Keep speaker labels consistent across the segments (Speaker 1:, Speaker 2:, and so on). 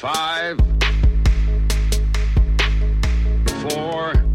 Speaker 1: Five, four,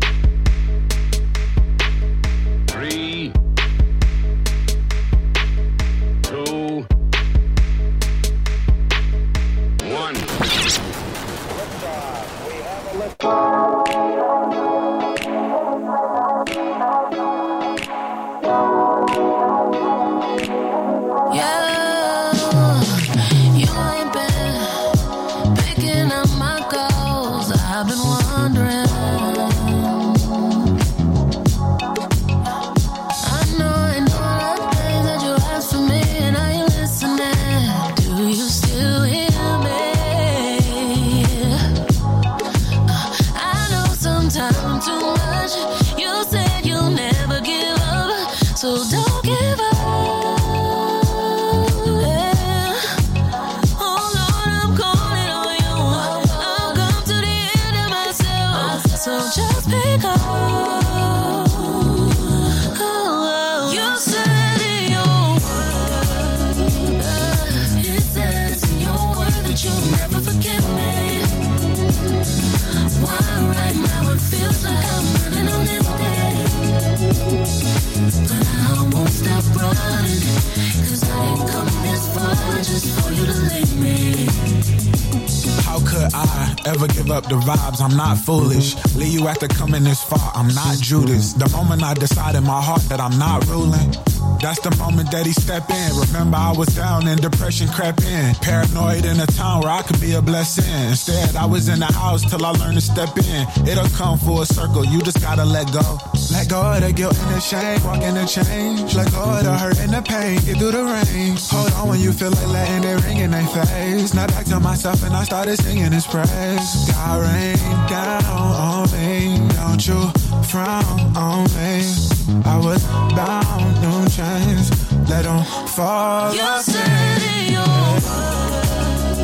Speaker 2: I
Speaker 3: ever give up the vibes? I'm not foolish. Leave you after coming this far. I'm not Judas. The moment I decide in my heart that I'm not ruling, that's the moment that he step in. Remember, I was down and depression crept in. Paranoid in a town where I could be a blessing. Instead, I was in the house till I learned to step in. It'll come full circle. You just gotta let go. Let go of the guilt and the shame. Walk in the change. Let go of the hurt and the pain. Get through the rain. Hold on when you feel like letting it ring in their face. Now back to myself and I started singing his praise. God rain down on me. Don't you frown on me. I was bound, no chains. Let them fall.
Speaker 2: You said in your word,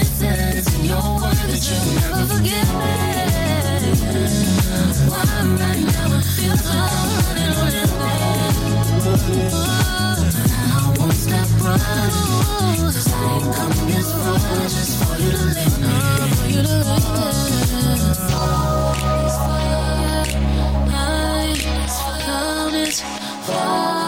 Speaker 2: it says in your word that you'll never forget me. Why right now it feels like running. I won't stop I ain't this far just for you to me. For you to me. Come this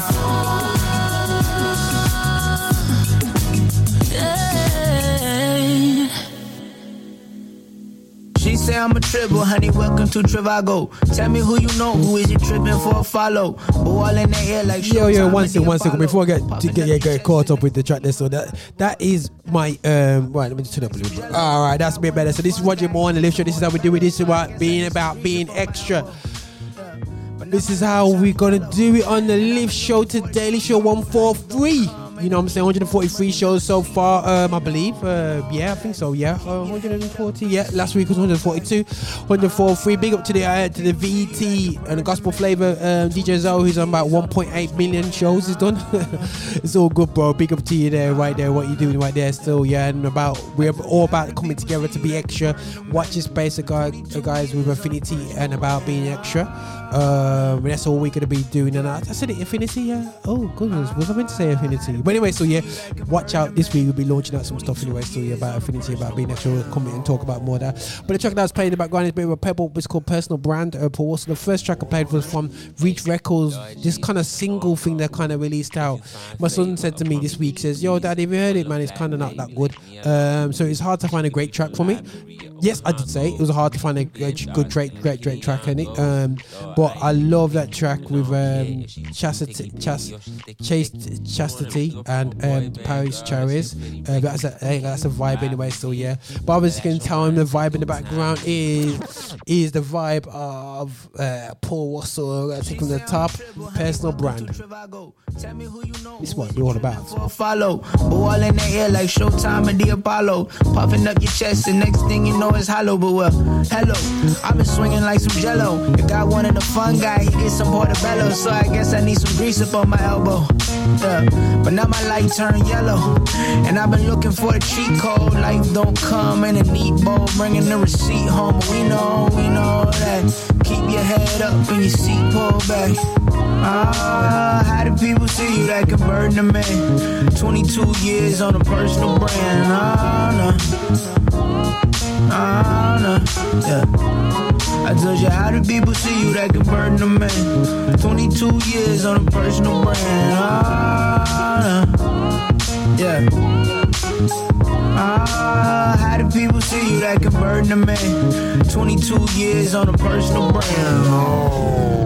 Speaker 2: I'm
Speaker 4: a triple, honey. Welcome to Trivago. Tell me who you know, who is you tripping for a follow? Ball in the air like
Speaker 5: Yo, yo, one second, one second. Before I get to get, get, get caught up with the track there, so that that is my um. Right, let me just turn up a little bit. All right, that's a bit better. So this is Roger Moore on the lift show. This is how we do it. This is about being about being extra. This is how we're gonna do it on the live show today. Daily Show 143. You know what I'm saying? 143 shows so far, um, I believe. Uh, yeah, I think so. Yeah, uh, 140. Yeah, last week was 142. 143. Big up to the uh, to the VT and the Gospel Flavor um, DJ Zoe, who's on about 1.8 million shows. He's done. it's all good, bro. Big up to you there, right there. What you doing right there? Still, yeah. And about we're all about coming together to be extra. Watch your space, guy- uh, guys with affinity and about being extra. Um, that's all we're gonna be doing. And I, I said it, affinity. Yeah. Oh goodness, was I meant to say Infinity? But anyway, so yeah, watch out. This week we'll be launching out some stuff anyway. So yeah, about Infinity, about being. We'll come in and talk about more that. But the track that was playing in the background is a bit of a pebble. It's called Personal Brand. Uh, Paul. The first track I played was from Reach Records. This kind of single thing that kind of released out. My son said to me this week, says, "Yo, Dad, have you heard it, man? It's kind of not that good." Um, so it's hard to find a great track for me. Yes, I did say it was hard to find a great, good, great, great, great track in it. Um, but I love that track with um, Chastity, Chas, Chase, Chastity and um, Parris Chariz. Uh, that's a hey, that's a vibe anyway. So yeah, but I was going to tell him the vibe in the background is is the vibe of uh, Paul Russell uh, taking the top personal brand. This what we're all about.
Speaker 6: a follow. Ball in the air like Showtime and the Apollo. Puffing up your chest, the next thing you know it's hollow. But well, hello, I've been swinging like some jello. If God wanted a fun guy, he get some portobello. So I guess I need some grease up on my elbow. Yeah. But now my light turned yellow. And I've been looking for the cheat code. Life don't come in a neat bowl. Bringing the receipt home. We know, we know that. Keep your head up and your seat pulled back. Ah, how do people see you that converting a man? 22 years on a personal brand. Ah, no. Ah, no. Yeah. I told you, how do people see you that converting a man? 22 years on a personal brand. Ah, no. Yeah. Ah, how do people see you that converting a man? 22 years on a personal brand. Oh.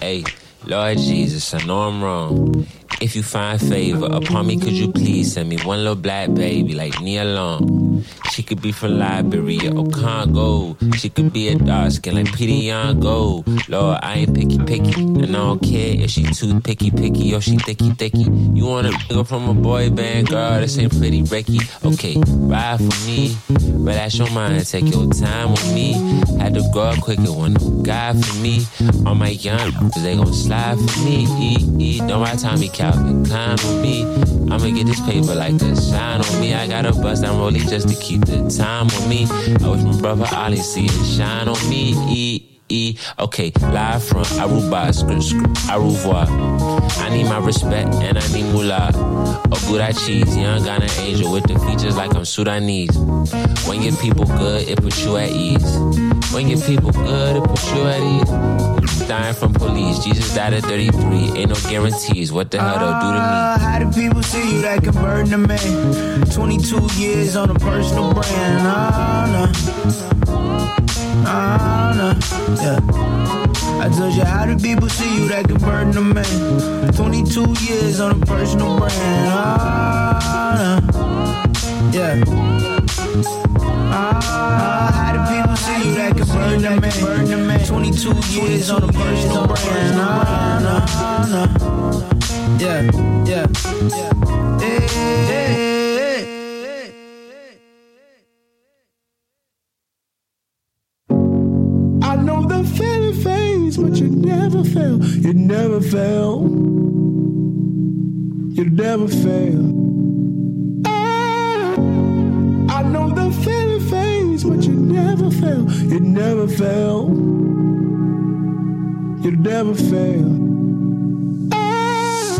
Speaker 7: Hey, Lord Jesus, I know I'm wrong. If you find favor upon me, could you please send me one little black baby like me Long? She could be from Liberia or Congo. She could be a dark skin like Gold. Lord, I ain't picky picky, and I don't care if she too picky picky or she thicky thicky. You want a nigga from a boy band, girl? This ain't pretty Ricky. Okay, ride for me, that's your mind. Take your time with me. Had to grow up quicker when God for me. All my young, cause they gon' slide for me. Eat, eat, don't ride Tommy Calvin, climb with me. I'ma get this paper like a shine on me. I gotta bust down rollie just to keep the time on me. I wish my brother Ollie see it shine on me. E okay, live from Aruba, script, au revoir. I need my respect and I need moolah. I cheese, young Ghana angel with the features like I'm Sudanese. When your people good, it puts you at ease. When your people good, it puts you at ease. Dying from police, Jesus died at 33. Ain't no guarantees. What the hell they'll do to me?
Speaker 6: Ah, how do people see you that converting a man? 22 years on a personal brand. Ah, no. Ah, no. Yeah. I told you, how do people see you that converting a man? 22 years on a personal brand. Ah, no. Yeah. Ah, how do people see you that converting a man? 22 years on a personal brand. Ah, no. no. Yeah, yeah, yeah. Hey,
Speaker 8: but you never fail. You never fail. You never fail. Ah, I know the feeling fades, but you never fail. You never fail. You never fail. Ah,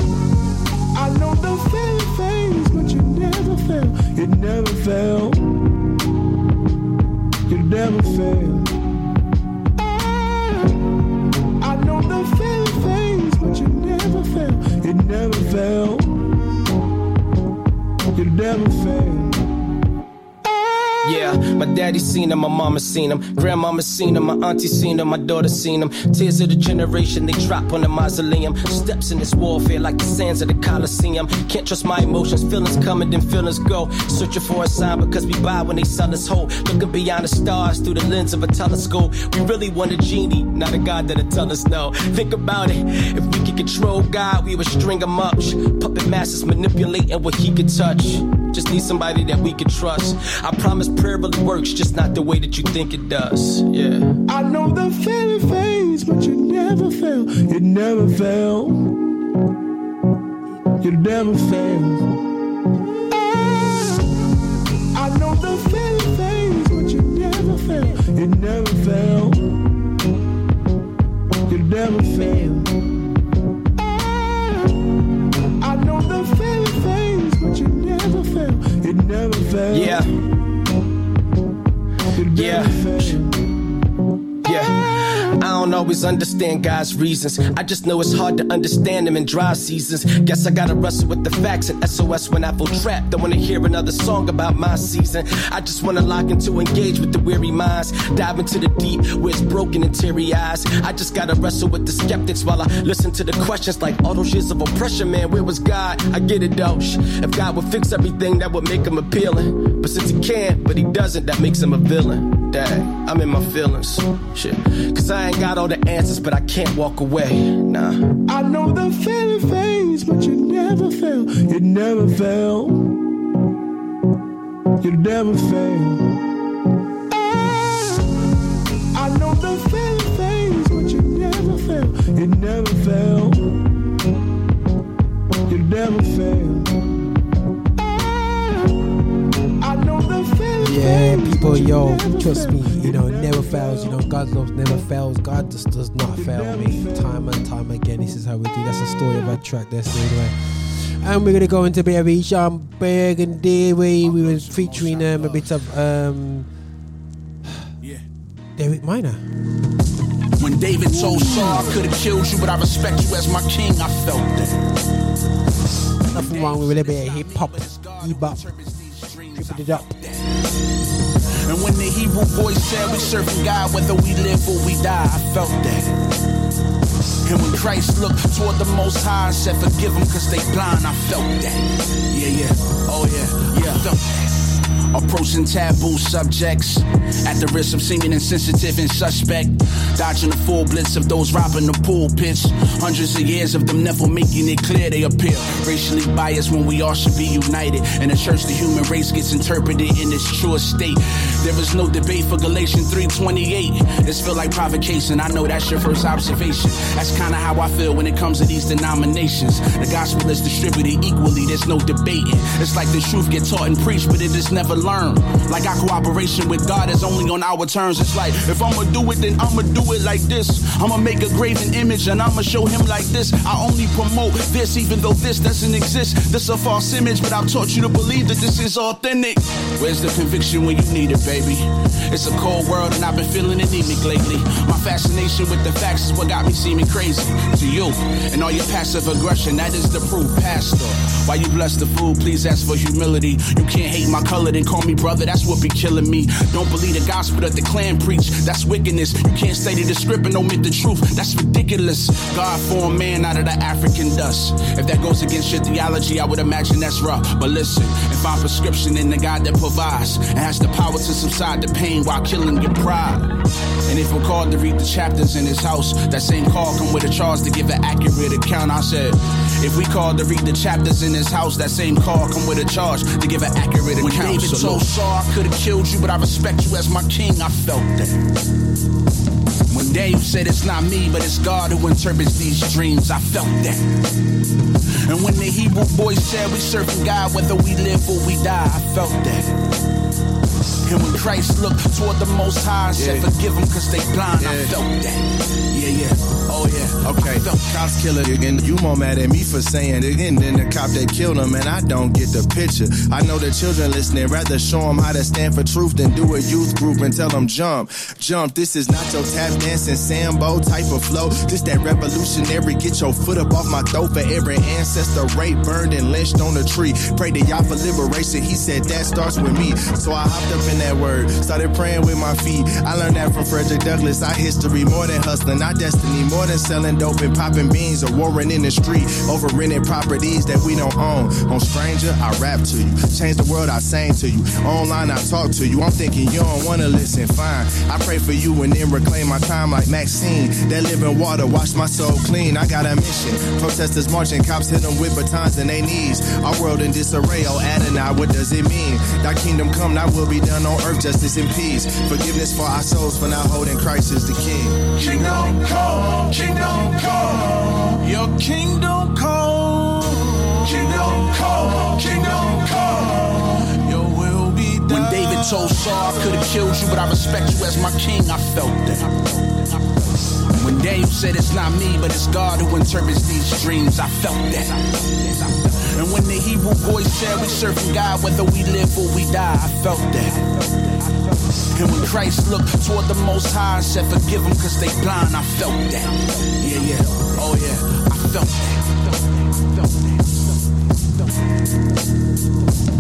Speaker 8: I know the feeling fades, but you never fail. You never fail. You never fail. Never fail. You never fail.
Speaker 9: Yeah, my daddy seen him, my mama seen him, grandmama seen him, my auntie seen him, my daughter seen him. Tears of the generation, they drop on the mausoleum. Steps in this warfare like the sands of the Coliseum. Can't trust my emotions, feelings coming, then feelings go. Searching for a sign because we buy when they sell us whole. Looking beyond the stars through the lens of a telescope. We really want a genie, not a God that'll tell us no. Think about it, if we could control God, we would string him up. Puppet masters manipulating what he could touch. Just need somebody that we can trust. I promise prayer really works, just not the way that you think it does. Yeah.
Speaker 8: I know the feeling fades, but you never fail. You never fail. You never fail. Ah, I know the but you never fail. You never fail. You never fail.
Speaker 10: Yeah. Yeah. Don't always understand God's reasons. I just know it's hard to understand them in dry seasons. Guess I gotta wrestle with the facts and SOS when I feel trapped. Don't wanna hear another song about my season. I just wanna lock into engage with the weary minds. Dive into the deep where it's broken and teary eyes. I just gotta wrestle with the skeptics while I listen to the questions like all those years of oppression, man. Where was God? I get it though. If God would fix everything, that would make him appealing. But since he can't, but he doesn't, that makes him a villain. Dang, I'm in my feelings. Shit. Cause I ain't got all the answers, but I can't walk away. Nah.
Speaker 8: I know the feeling fades, but you never fail. You never fail. You never fail. Ah, I know the feeling fades, but you never fail. You never fail. You never fail.
Speaker 5: Yeah, people, yo, trust me, you know, never fails. You know, God's love never fails. God just does not fail me time and time again. This is how we do. That's the story of our track. That's the anyway. And we're gonna go into a bit of Eshon Burgundy. We we was featuring um, a bit of um, David Minor.
Speaker 11: When David told Saul I could have killed you, but I respect you as my king, I felt that.
Speaker 5: Nothing wrong with a little bit of hip hop, hop, tripping it up.
Speaker 11: And when the Hebrew boys said we serving God, whether we live or we die, I felt that. And when Christ looked toward the Most High and said, forgive them because they blind, I felt that. Yeah, yeah, oh yeah, yeah, I felt that. Approaching taboo subjects at the risk of seeming insensitive and suspect. Dodging the full blitz of those robbing the pulpits. Hundreds of years of them never making it clear they appear racially biased when we all should be united. In the church, the human race gets interpreted in its truest state. There is no debate for Galatians 3:28. This feel like provocation. I know that's your first observation. That's kind of how I feel when it comes to these denominations. The gospel is distributed equally. There's no debating. It's like the truth get taught and preached, but it is never learned. Like our cooperation with God is only on our terms. It's like if I'ma do it, then I'ma do it like this. I'ma make a graven image and I'ma show him like this. I only promote this, even though this doesn't exist. This a false image, but I've taught you to believe that this is authentic. Where's the conviction when you need it, baby? It's a cold world and I've been feeling anemic lately. My fascination with the facts is what got me seeming crazy to you. And all your passive aggression, that is the proof, Pastor. Why you bless the food, please ask for humility. You can't hate my color, then call me brother, that's what be killing me. Don't believe the gospel that the clan preach, that's wickedness. You can't say the script and omit the truth, that's ridiculous. God formed man out of the African dust. If that goes against your theology, I would imagine that's rough. But listen, if I'm prescription in the God that provides and has the power to subside the pain while killing your pride. And if we're called to read the chapters in his house, that same call come with a charge to give an accurate account. I said, if we called to read the chapters in his house, that same call come with a charge to give an accurate
Speaker 12: When
Speaker 11: account. So sorry I could have killed you, but I respect you as my king. I felt that. When Dave said it's not me, but it's God who interprets these dreams, I felt that. And when the Hebrew boy said we serving God, whether we live or we die, I felt that. And when Christ looked toward the Most High and said,
Speaker 12: Yeah.
Speaker 11: forgive them because they blind, I
Speaker 12: Yeah.
Speaker 11: felt that. Yeah, yeah. Oh, yeah.
Speaker 12: Okay, cops kill it again. You more mad at me for saying it again than the cop that killed him, and I don't get the picture. I know the children listening rather show them how to stand for truth than do a youth group and tell them jump, jump. This is not your tap dancing Sambo type of flow. This that revolutionary. Get your foot up off my throat for every ancestor raped, burned, and lynched on the tree. Pray to y'all for liberation. He said that starts with me. So I hopped up in that word, started praying with my feet. I learned that from Frederick Douglass. Our history more than hustling, our destiny more than selling dope and popping beans or warring in the street over rented properties that we don't own. On stranger, I rap to you. Change the world, I sing to you. Online, I talk to you. I'm thinking you don't wanna listen, fine. I pray for you and then reclaim my time like Maxine. That living water, wash my soul clean. I got a mission. Protesters marching, cops hit them with batons and they knees. Our world in disarray, oh Adonai, what does it mean? Thy kingdom come, thy will be done on earth, justice and peace. Forgiveness for our souls for not holding Christ as the king.
Speaker 11: Kingdom come, kingdom come, your kingdom come. Kingdom come, kingdom come, your will be done. When David told Saul I could have killed you, but I respect you as my king, I felt that. When Dave said it's not me, but it's God who interprets these dreams, I felt that. And when the Hebrew boys said we serving God, whether we live or we die, I felt that. And when Christ looked toward the most high and said, Forgive them cause they blind. I felt that. Yeah, yeah. Oh, yeah. I felt that.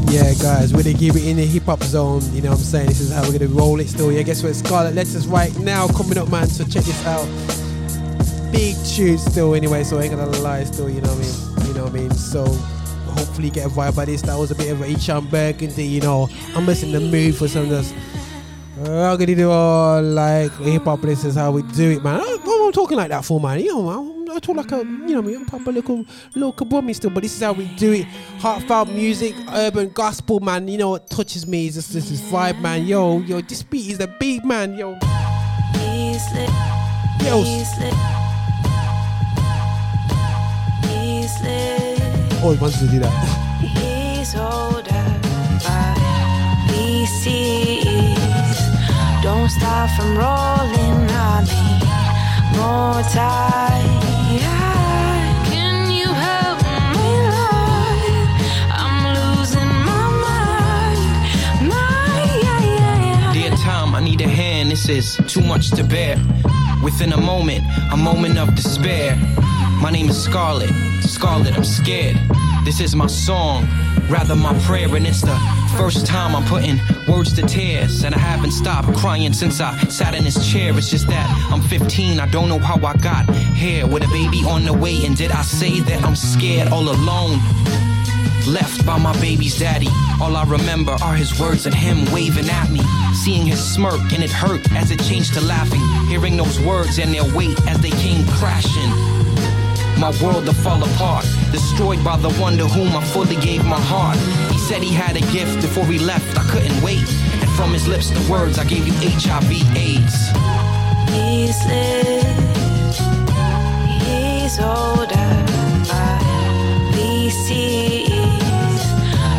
Speaker 5: Yeah, guys, we're gonna keep it in the hip hop zone. You know what I'm saying? This is how we're gonna roll it still. Yeah, guess what? Scarlet Letters right now coming up, man. So check this out. Big tune still, anyway. So I ain't gonna lie, still. You know what I mean? You know what I mean? So hopefully get a vibe by this. That was a bit of a Eshon Burgundy. You know, I'm in the mood for some of this. I'm gonna do all like hip hop. This is how we do it, man. I'm talking like that for man. You know, man. I talk like a, you know, me. I'm proper little, little kabumi still, but this is how we do it. Heartfelt music, urban gospel, man. You know what touches me is just this is vibe, man. Yo, yo, this beat is the beat, man. Yo, yo.
Speaker 2: He's lit. He's lit.
Speaker 5: Always wanted to do that.
Speaker 2: He's older, but he sees. Don't stop from rolling. I need more time.
Speaker 10: Is too much to bear. Within a moment, a moment of despair. My name is Scarlet. Scarlet, I'm scared. This is my song, rather my prayer, and it's the first time I'm putting words to tears. And I haven't stopped crying since I sat in this chair. It's just that I'm 15, I don't know how I got here with a baby on the way. And did I say that I'm scared all alone? Left by my baby's daddy. All I remember are his words and him waving at me. Seeing his smirk and it hurt as it changed to laughing. Hearing those words and their weight as they came crashing. My world to fall apart, destroyed by the one to whom I fully gave my heart. He said he had a gift before he left, I couldn't wait. And from his lips, the words I gave you HIV AIDS.
Speaker 2: He's lit. He's older, but he sees.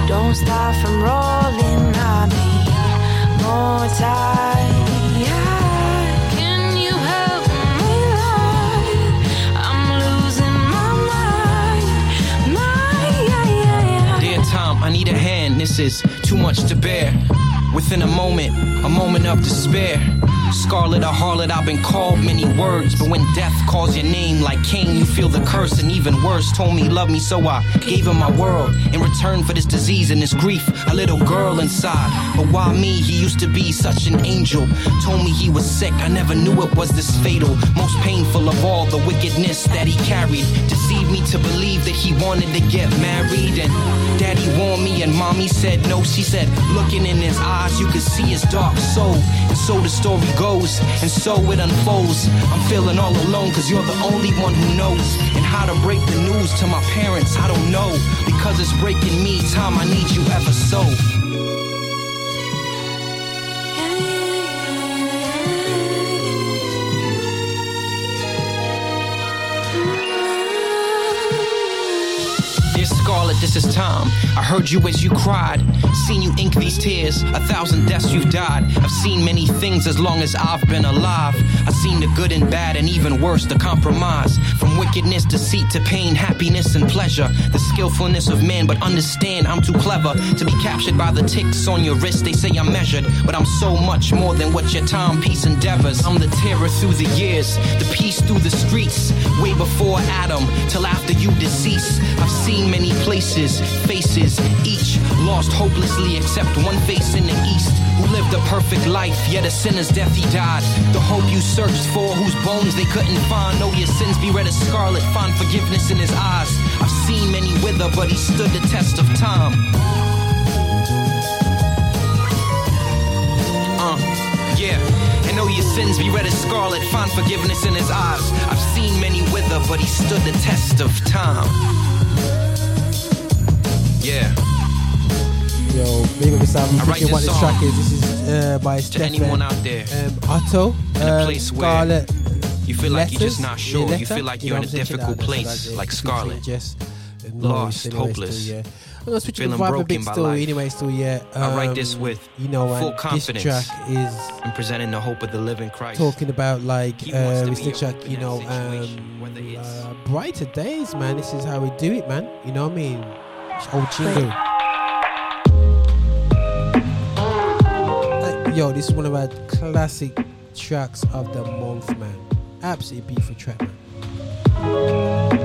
Speaker 2: Don't stop from rolling. I need more time. Can you help me, I'm losing my mind. My, yeah, yeah, yeah.
Speaker 10: Dear Tom, I need a hand, this is too much to bear. Within a moment, a moment of despair. Scarlet or harlot, I've been called many words. But when death calls your name like Cain, you feel the curse. And even worse, told me he loved me, so I gave him my world. In return for this disease and this grief, a little girl inside. But why me? He used to be such an angel. Told me he was sick, I never knew it was this fatal. Most painful of all, the wickedness that he carried. Deceived me to believe that he wanted to get married. And daddy warned me, and mommy said no. She said, looking in his eyes, you could see his dark soul. And so the story goes, and so it unfolds. I'm feeling all alone, cause you're the only one who knows. And how to break the news to my parents, I don't know. Because it's breaking me, time I need you ever so. This is Tom. I heard you as you cried. Seen you ink these tears. A thousand deaths you've died. I've seen many things as long as I've been alive. I've seen the good and bad, and even worse, the compromise. From wickedness, deceit to pain, happiness and pleasure. The skillfulness of man, but understand I'm too clever to be captured by the ticks on your wrist. They say I'm measured, but I'm so much more than what your timepiece endeavors. I'm the terror through the years, the peace through the streets. Way before Adam, till after you decease. I've seen many places, faces, each lost hopelessly, except one face in the east who lived a perfect life, yet a sinner's death he died. The hope you searched for, whose bones they couldn't find. Know your sins be red as scarlet, find forgiveness in his eyes. I've seen many wither, but he stood the test of time. Uh, yeah. And your sins be red as scarlet, find forgiveness in his eyes. I've seen many wither, but he stood the test of time. Yeah.
Speaker 5: Yo, big up yourself. I'm thinking what
Speaker 10: this
Speaker 5: track is. This is uh, by
Speaker 10: To
Speaker 5: Stefan
Speaker 10: anyone out there
Speaker 5: um, Otto.
Speaker 10: in a
Speaker 5: um,
Speaker 10: place
Speaker 5: Scarlet.
Speaker 10: you feel like you're just not sure,
Speaker 5: Yeah,
Speaker 10: you feel like
Speaker 5: You
Speaker 10: you're
Speaker 5: know
Speaker 10: in a
Speaker 5: what I'm saying?
Speaker 10: difficult place, like. Scarlet.
Speaker 5: Just,
Speaker 10: Lost, hopeless,
Speaker 5: Still, yeah. I'm gonna switch it
Speaker 10: feeling
Speaker 5: vibe a
Speaker 10: broken
Speaker 5: bit
Speaker 10: by
Speaker 5: still.
Speaker 10: life.
Speaker 5: Anyway, still, yeah.
Speaker 10: I write this
Speaker 5: um,
Speaker 10: with
Speaker 5: you know,
Speaker 10: full confidence.
Speaker 5: This track is
Speaker 10: I'm presenting the hope of the living Christ.
Speaker 5: talking about like uh, this
Speaker 10: be
Speaker 5: next
Speaker 10: your
Speaker 5: track, you know,
Speaker 10: that situation, whether
Speaker 5: um, uh, brighter days, man. This is how we do it, man. You know what I mean? It's old. Uh, Yo, this is one of our classic tracks of the month, man. Absolutely beautiful track, man.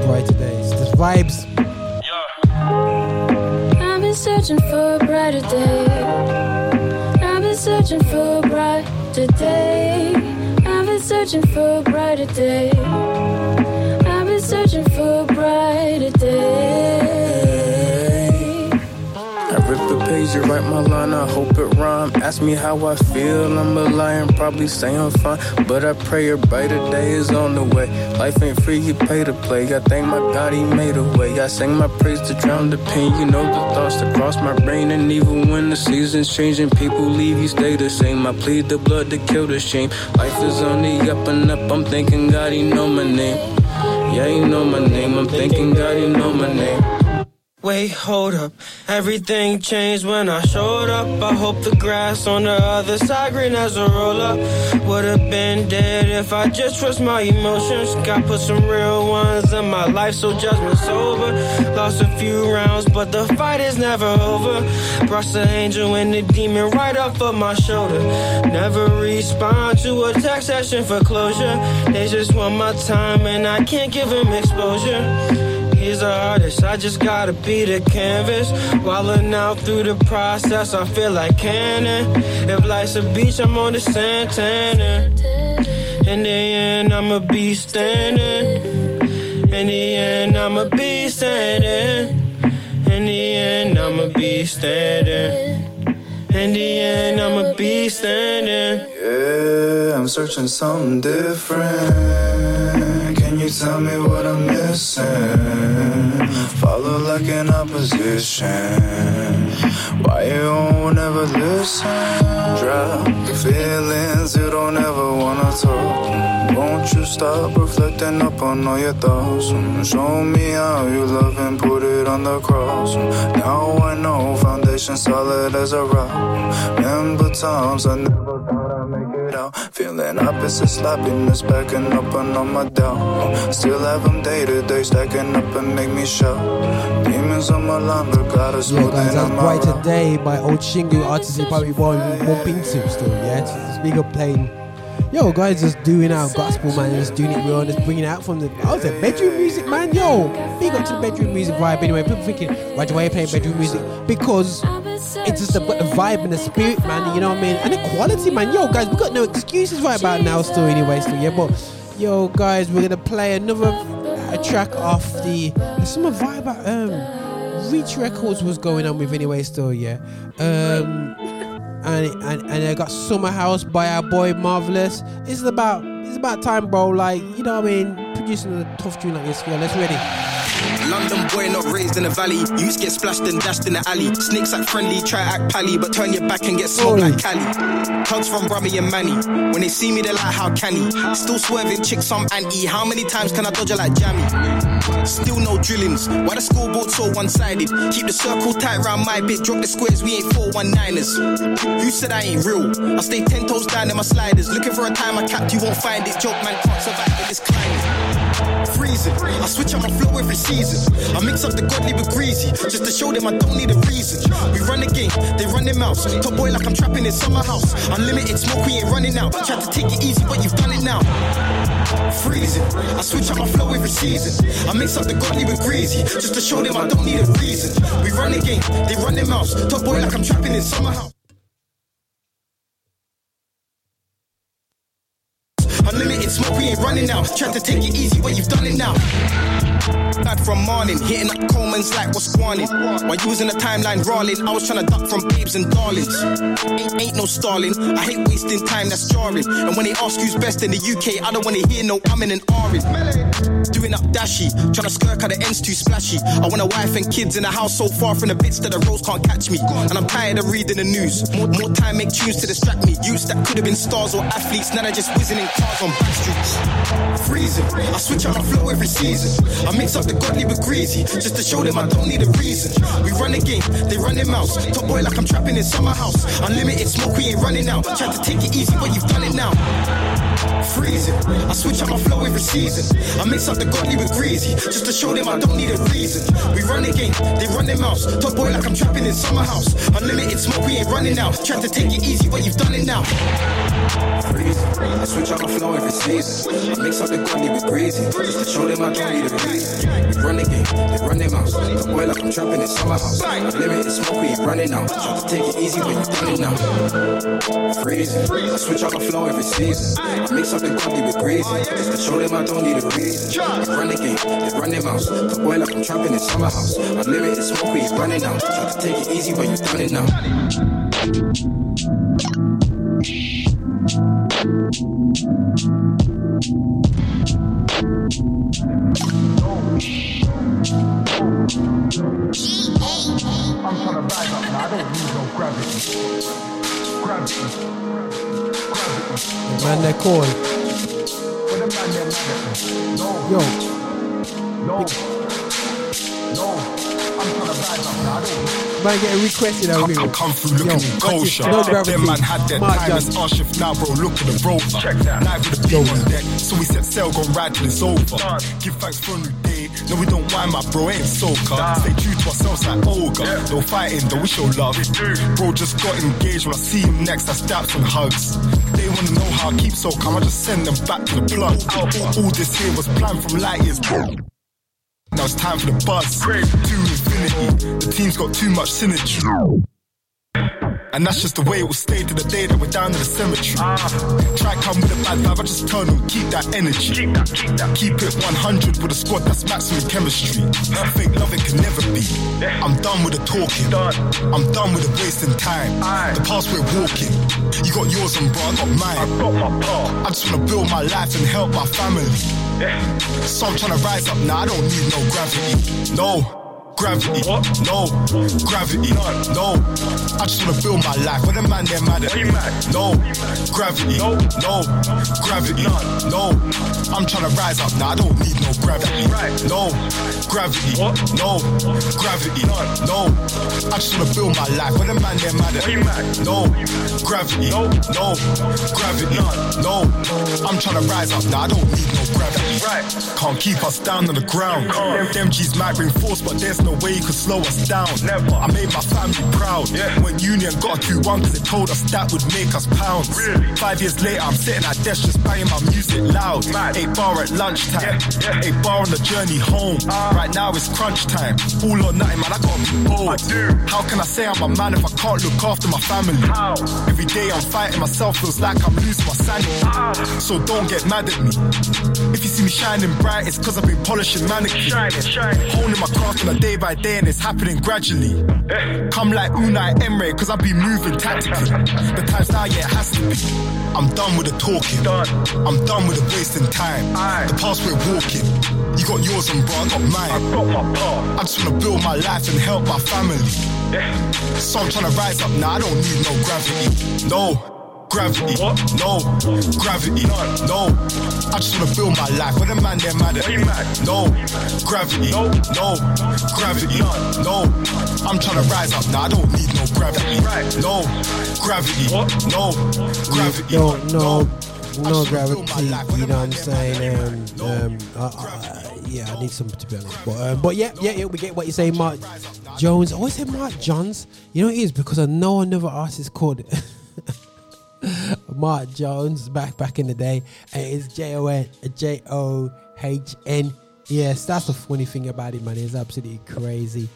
Speaker 5: Brighter days. The vibes.
Speaker 2: I've been searching for a brighter day. I've been searching for a brighter day. I've been searching for a brighter day. I've been searching for a brighter day.
Speaker 13: Rip the page, you write my line, I hope it rhyme. Ask me how I feel, I'm a lion, probably say I'm fine. But I pray a brighter day is on the way. Life ain't free, you pay to play. I thank my God, he made a way. I sing my praise to drown the pain. You know the thoughts that cross my brain. And even when the seasons change and people leave, you stay the same. I plead the blood to kill the shame. Life is on the up and up, I'm thanking God, he know my name. Yeah, he know my name, I'm thanking God, he know my name.
Speaker 14: Wait, hold up. Everything changed when I showed up. I hope the grass on the other side green as a roll up. Would have been dead if I just trust my emotions. Got put some real ones in my life, so judgment sober. Lost a few rounds, but the fight is never over. Brushed the angel and the demon right off of my shoulder. Never respond to a text session for closure. They just want my time and I can't give them exposure. He's an artist, I just gotta be the canvas. Wildin' out through the process, I feel like cannon. If life's a beach, I'm on the Santana. In the end, I'ma be standing. In the end, I'ma be standing. In the end, I'ma be standing. In the end, I'ma be standing.
Speaker 15: Yeah, I'm searching something different. You tell me what I'm missing? Follow like an opposition. Why you won't ever listen? Drop the feelings you don't ever wanna talk. Won't you stop reflecting up on all your thoughts? Show me how you love and put it on the cross. Now I know foundation solid as a rock. Remember times I never thought I'd make it out. Feeling opposite sloppiness, backing up on all my doubt. Still have them day to day, stacking up and make me shout. Demons on my line, but gotta
Speaker 5: Yeah,
Speaker 15: smooth
Speaker 5: guys, that's Brighter Day by Old Chingu, artist you probably won't bump into still, yeah? Up playing. Yo, guys, just doing our gospel, man, just doing it real, just bringing it out from the. I was a bedroom music, man, yo. Big up to the bedroom music vibe. Anyway, people thinking, why do I play bedroom music? Because it's just about the vibe and the spirit, man, you know what I mean? And the quality, man. Yo, guys, we got no excuses right about now, still, anyway, still, yeah, but. Yo, guys, we're gonna play another uh, track off the. Some vibe at um, Reach Records was going on with anyway, still, yeah. Um, and and and I got Summer House by our boy Melvillous. It's about it's about time, bro. Like you know what I mean, producing a tough tune like this. Yeah, let's ready.
Speaker 16: London boy not raised in the valley. Youths get splashed and dashed in the alley. Snakes act friendly, try act pally, but turn your back and get smoked like Cali. Hugs from Rummy and Manny. When they see me, they're like, how can he? Still swerving chicks, I'm anti. How many times can I dodge her like Jammy? Still no drillings. Why the scoreboard so one sided? Keep the circle tight round my bit. Drop the squares, we ain't 419ers. You said I ain't real? I stay 10 toes down in my sliders. Looking for a time I capped, you won't find it. Joke man can't survive with this climate. Freezing. I switch up my flow every season. I mix up the godly with greasy. Just to show them I don't need a reason. We run the game, they run their mouths. Top boy like I'm trapping in summer house. Unlimited smoke, we ain't running out. Try to take it easy, but you've done it now. Freezing. I switch up my flow every season. I mix up the godly with greasy. Just to show them I don't need a reason. We run the game, they run their mouths. Top boy like I'm trapping in summer house. Try to take it easy, but you've done it now. Bad from morning, hitting up Coleman's like what's squanning. While using the timeline rolling, I was trying to duck from babes and darlings. Ain't, ain't no stalling, I hate wasting time, that's jarring. And when they ask who's best in the UK, I don't wanna hear no I'm in an orange. Doing up dashy, trying to skirt how the ends too splashy. I want a wife and kids in a house so far from the bits that the roads can't catch me. And I'm tired of reading the news. More, more time make tunes to distract me. Youths that could have been stars or athletes, now they're just whizzing in cars on back streets. Freezing, I switch up my flow every season. I Mix up the godly with greasy, just to show them I don't need a reason. We run the game, they run their mouths. Top boy like I'm trapping in summer house. Unlimited smoke, we ain't running out. Try to take it easy, but you've done it now. Freezing, I switch up my flow every season. I mix up the godly with greasy, just to show them I don't need a reason. We run the game, they run their mouths. Top boy like I'm trapping in summer house. Unlimited smoke, we ain't running out. Try to take it easy, but you've done it now. Freezing, I switch up my flow every season. I mix up the godly with greasy, just to show them I don't need a reason. We run the game, they run their mouths. Top boy like I'm trapping in summer house. Unlimited smoke, we ain't running out. Try to take it easy, but you've done it now. Freezing, I switch up my flow every season. I up the godly with just to show them I don't need a reason. We run the game, they run their mouths. Top boy like I'm trapping in summer house. Unlimited smoke, we ain't running out. Try to take it easy, but you're done it now.
Speaker 8: I'm trying to rise up now. I don't need no gravity. Gravity. The man at. No.
Speaker 5: Yo,
Speaker 8: No. No. I'm trying to rise up now. I don't need
Speaker 5: man, getting requested over here.
Speaker 17: Come, come through looking
Speaker 5: Yo,
Speaker 17: kosher.
Speaker 5: no gravity.
Speaker 17: Them man had their
Speaker 5: Mark
Speaker 17: time our shift now, bro. Look at the rover. Night with the on deck, so we set sail, gone ride till it's over. Give thanks for a new day. No, we don't mind, my bro, ain't so soca. Stay true to ourselves like Olga. No fighting, though we show love. Bro just got engaged. When I see him next, I stabs and hugs. They wanna know how I keep so calm. I just send them back to the plug. All, all this here was planned from light years, bro. Now it's time for the buzz. To infinity. The team's got too much synergy. And that's just the way it will stay to the day that we're down in the cemetery. Try come with a bad vibe, I just turn on, keep that energy. Keep that, keep that. Keep it 100 with a squad that's maximum chemistry. Fake loving can never be. I'm done with the talking. I'm done with the wasting time. The past we're walking. You got yours and bro, I got mine. I got my part. I just wanna build my life and help my family. So I'm trying to rise up now, I don't need no gravity. No. Gravity, no, gravity, no. I just wanna build my life. When the man they're mad at no, gravity, no, gravity, no. I'm trying to rise up now. I don't need no gravity, Right. no, gravity, no, gravity, no. I just wanna build my life. When the man they're mad at no, gravity, no, gravity, no. I'm trying to rise up now. I don't need no gravity, Can't keep us down on the ground. Them G's might bring force, but there's no way you could slow us down. Never. I made my family proud. When Union got a 2 1 because they told us that would make us pounds. Really? Five years later, I'm sitting at desk just banging my music loud. Eight bar at lunchtime. Eight bar on the journey home. Ah. Right now it's crunch time. All or nothing, man. I gotta be bold. How can I say I'm a man if I can't look after my family? How? Every day I'm fighting myself, feels like I'm losing my sanity. Ah. So don't get mad at me. If you see me shining bright, it's cause I've been polishing mannequins. Shining, shining. Honing my craft on a day by day and it's happening gradually. Come like Unai Emery, cause I've been moving tactically. The time's now, yeah, it has to be. I'm done with the talking. I'm done with the wasting time. The past we're walking. You got yours and bro, I got mine. I just wanna build my life and help my family. So I'm trying to rise up now, I don't need no gravity. No. Gravity, no, gravity, no. I just wanna build my life. When the man they're mad at me, no, gravity, no, No. Gravity, no. I'm trying to rise up now. I don't need no gravity, no, gravity, no, gravity,
Speaker 5: no, no, no. gravity. You know what I'm saying? Um, um, uh, uh, yeah, I need some to be honest. But um, but yeah, yeah, yeah, we get what you say, Marc Jones. I always say Mark Johns. You know it is? Because I know another artist called Mark Jones back back in the day. And it's J O N J O H N. Yes, that's the funny thing about it, man. It's absolutely crazy.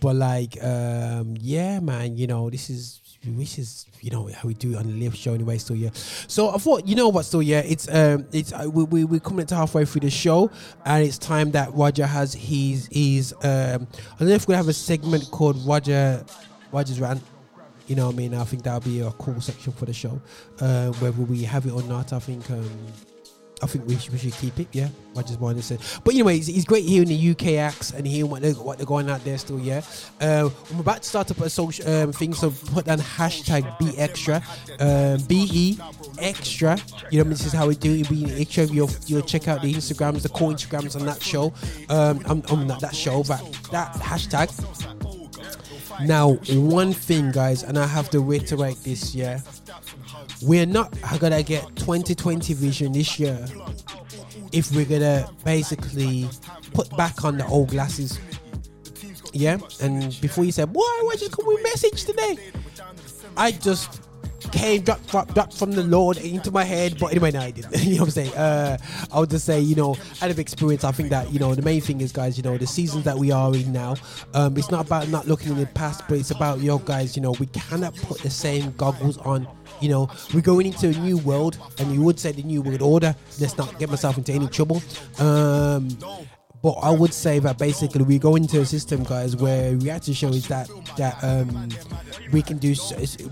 Speaker 5: But like, um, yeah, man, you know, this is this is you know how we do it on the live show anyway still yeah so i thought you know what still yeah it's um it's uh, we, we, we're coming to halfway through the show and it's time that roger has his his um i don't know if we have a segment called roger roger's rant you know what i mean i think that'll be a cool section for the show uh, whether we have it or not i think um I think we should, we should keep it. Yeah, I just wanted to say. But anyway, it's, it's great hearing the UK acts and hearing what they're, what they're going out there still. Yeah, uh, I'm about to start up a social um, thing, so put down hashtag be extra, um, B E extra. You know, this is how we do it. Be extra. You'll you'll check out the Instagrams, the core Instagrams on that show. Um, I'm, I'm not that show, but that hashtag. Now, one thing, guys, and I have to reiterate this. Yeah, we're not gonna get 2020 vision this year if we're gonna basically put back on the old glasses. Yeah, and before you said, "Why? Why just come with message today?" I just came drop, drop, drop from the Lord into my head. But anyway, no, I didn't. you know what I'm saying? Uh, I would just say, you know, out of experience, I think that you know the main thing is, guys, you know, the seasons that we are in now. Um, it's not about not looking in the past, but it's about yo guys. You know, we cannot put the same goggles on. You know, we're going into a new world, and you would say the new world order. Let's not get myself into any trouble. Um, but I would say that basically we go into a system, guys, where reality show is that that um, we can do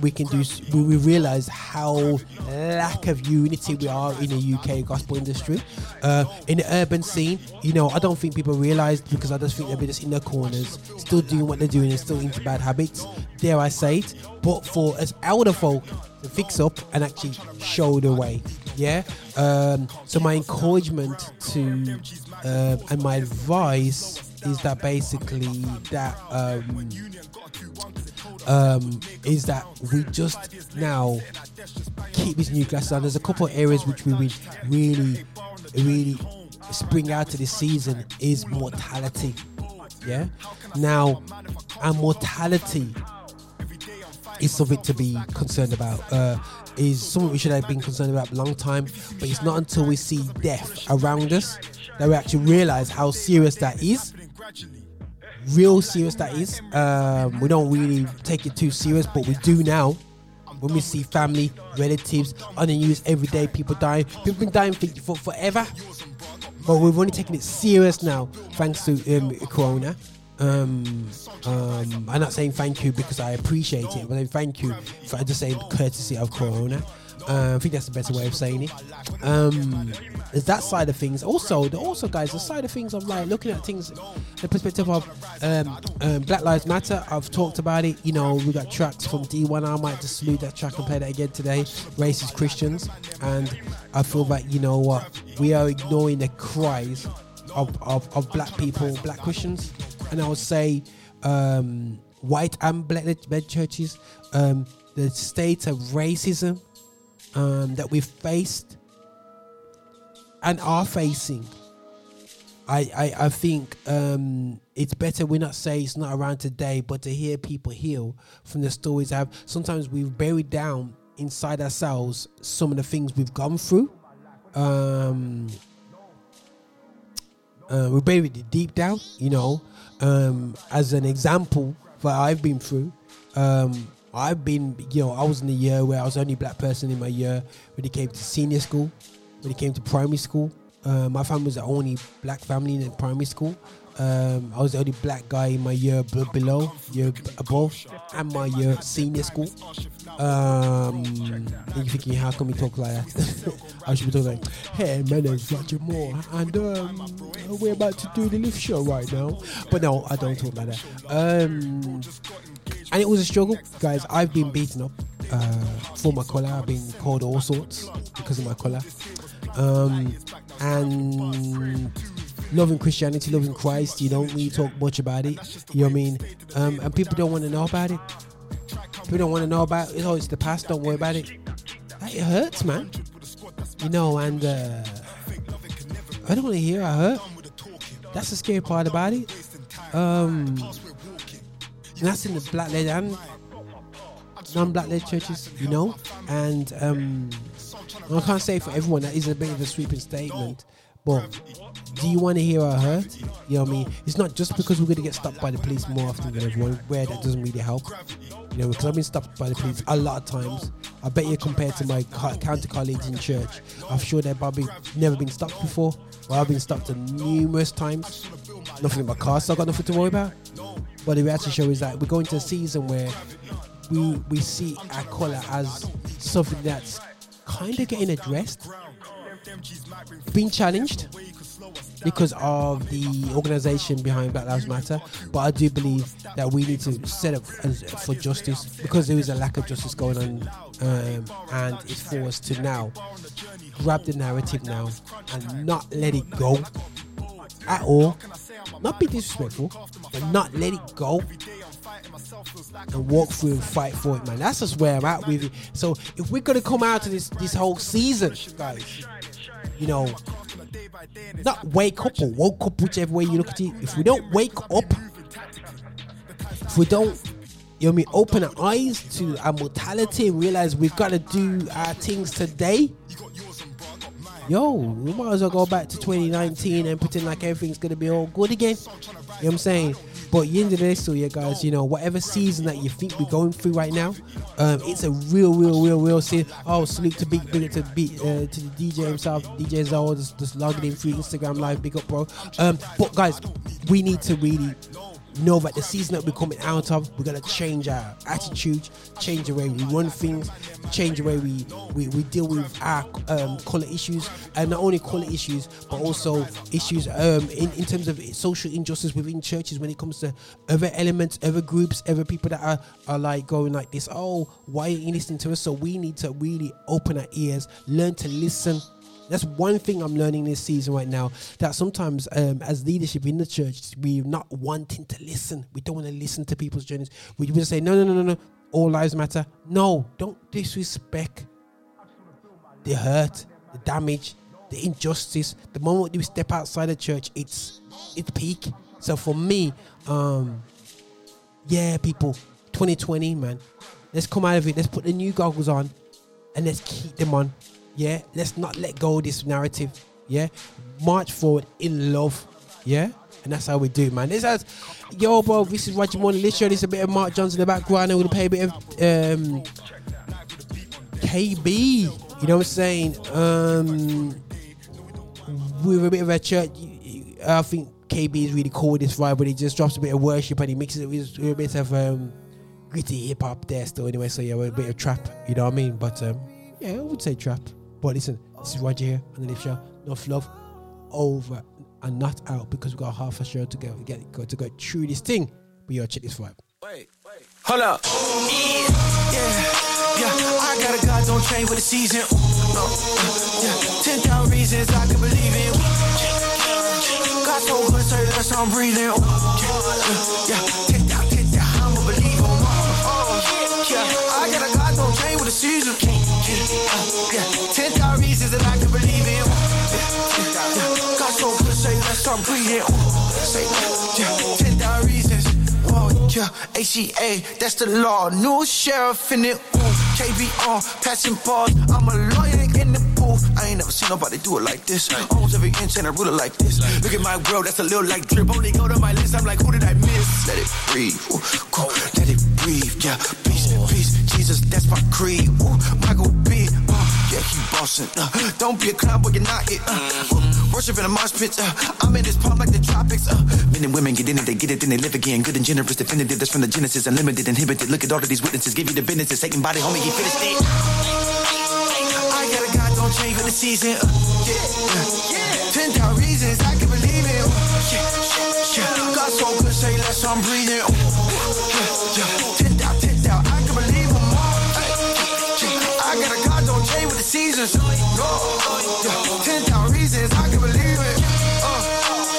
Speaker 5: we can do we, realize how lack of unity we are in the UK gospel industry, uh, in the urban scene. You know, I don't think people realize because I just think they're just in their corners, still doing what they're doing and still into bad habits. Dare I say it? But for us elder folk to fix up and actually show the way. Yeah. Um, so my encouragement to um, and my advice is that basically that um, um, is that we just now keep these new glasses on. There's a couple of areas which we would really, really spring out to this season is mortality. Yeah. Now, and mortality is something to be concerned about. Uh, is something we should have been concerned about a long time, but it's not until we see death around us that we actually realize how serious that is. Real serious that is. Um, we don't really take it too serious, but we do now. When we see family, relatives on the news every day, people dying. People been dying for, for forever, but we've only taken it serious now thanks to um, Corona. Um, um, I'm not saying thank you because I appreciate it, but I'm thank you for just saying courtesy of Corona. Uh, I think that's the better way of saying it. Um, that side of things. Also, the also guys, the side of things of like looking at things, the perspective of um, um, Black Lives Matter. I've talked about it. You know, we got tracks from D1. I might just salute that track and play that again today. Racist Christians, and I feel like you know what we are ignoring the cries of, of, of black people, black Christians, and I would say um, white and black led churches. Um, the state of racism um, that we've faced and are facing. I, I, I think um, it's better we not say it's not around today, but to hear people heal from the stories I have. Sometimes we've buried down inside ourselves some of the things we've gone through. Um, uh, we buried it deep down, you know. Um, as an example, that I've been through, um, I've been, you know, I was in a year where I was the only black person in my year when it came to senior school, when it came to primary school. Uh, my family was the only black family in primary school. Um, I was the only black guy in my year below, year above, and my year senior school. Um, and you're thinking, how come we talk like that? I should be talking like, hey, my name's Roger Moore, and um, we're about to do the lift show right now. But no, I don't talk like that. Um, and it was a struggle, guys. I've been beaten up uh, for my color. I've been called all sorts because of my color. Um, and loving Christianity, loving Christ, you don't really talk much about it. You know what I mean? Um, and people don't want to know about it. People don't want to know about it. Oh, it's the past. Don't worry about it. It hurts, man. You know, and uh, I don't want to hear I hurt. That's the scary part about it. Um, that's in the black led and non-black led churches, you know. And um, I can't say for everyone that is a bit of a sweeping statement, but do you want to hear our hurt? You know what I mean? It's not just because we're going to get stopped by the police more often than everyone, where that doesn't really help. You know, because I've been stopped by the police a lot of times. I bet you compared to my co- counter colleagues in church, I'm sure they've probably never been stopped before. Well, I've been stopped numerous times. Nothing in my car, so I've got nothing to worry about. But the reality show is that we're going to a season where we we see our colour as something that's kind of getting addressed, being challenged because of the organization behind Black Lives Matter. But I do believe that we need to set up for justice because there is a lack of justice going on, um, and it's for us to now grab the narrative now and not let it go at all. Not be disrespectful, but not let it go and walk through and fight for it, man. That's just where I'm at with it. So if we're gonna come out of this this whole season, guys, you know, not wake up or woke up, whichever way you look at it. If we don't wake up, if we don't, you know, I mean, open our eyes to our mortality and realize we've got to do our things today. Yo, we might as well go back to 2019 and pretend like everything's gonna be all good again. You know what I'm saying? But at the end of the day, so yeah, guys, you know, whatever season that you think we're going through right now, um, it's a real, real, real, real season. Oh, salute to big, big to beat uh, to the DJ himself, DJ Zoe, just, just logging in through Instagram Live. Big up, bro. Um, but guys, we need to really know that the season that we're coming out of, we're gonna change our attitude, change the way we run things, change the way we we, we deal with our um, color issues, and not only color issues, but also issues um, in, in terms of social injustice within churches when it comes to other elements, other groups, other people that are, are like going like this. Oh, why are you listening to us? So we need to really open our ears, learn to listen. That's one thing I'm learning this season right now. That sometimes, um, as leadership in the church, we're not wanting to listen. We don't want to listen to people's journeys. We just say, no, no, no, no, no. All lives matter. No, don't disrespect the hurt, the damage, the injustice. The moment you step outside the church, it's it's peak. So for me, um, yeah, people, 2020, man, let's come out of it. Let's put the new goggles on, and let's keep them on. Yeah, let's not let go of this narrative. Yeah, march forward in love. Yeah, and that's how we do, man. This has, yo, bro. This is Roger Morning. Let's show a bit of Mark Johnson in the background, and we'll play a bit of um, KB. You know what I'm saying? Um, with a bit of a church, I think KB is really cool with this vibe, but he just drops a bit of worship and he mixes it with, a bit of um, gritty hip hop there still. Anyway, so yeah, a bit of trap. You know what I mean? But um, yeah, I would say trap. But listen, this is Roger here on the Lift Show. Enough love, over and not out because we got half a show to go. Get go to go through this thing. But yo, check this vibe.
Speaker 16: Hold up. Yeah, yeah. I got a God, don't with the season. Uh, yeah. Ten thousand reasons I can believe in. God so good, say that's I'm breathing. Yeah, believer. Oh, yeah. I got a God, don't with the season. Uh, yeah. Ten thousand reasons that I can believe in. Ooh, yeah. God so good, say that's how I'm breathing. Uh, say, yeah. Ten thousand reasons. Whoa, yeah, ACA, that's the law. New sheriff in it. Ooh, KB on, passing balls. I'm a lawyer in the. I ain't never seen nobody do it like this. Almost every inch and I rule it like this. Look at my world, that's a little like drip. Only go to my list, I'm like, who did I miss? Let it breathe, ooh, go, let it breathe, yeah. Peace, peace, Jesus, that's my creed. Ooh, Michael B. Uh, yeah, he bossing. Uh, don't be a clown, but you're not it. Uh, worship in a mosh pit. Uh, I'm in this palm like the tropics. Uh, men and women get in it, they get it, then they live again. Good and generous, definitive. That's from the Genesis, unlimited, inhibited. Look at all of these witnesses, give you the business. Satan body, homie, he finished it. I got a God, don't change with the season. Uh, yeah, yeah. Ten thousand reasons I can believe it. Uh, yeah, yeah, yeah. God so good, say less, I'm breathing. Uh, yeah, yeah. No, yeah. Ten thousand reasons I can believe it. Uh,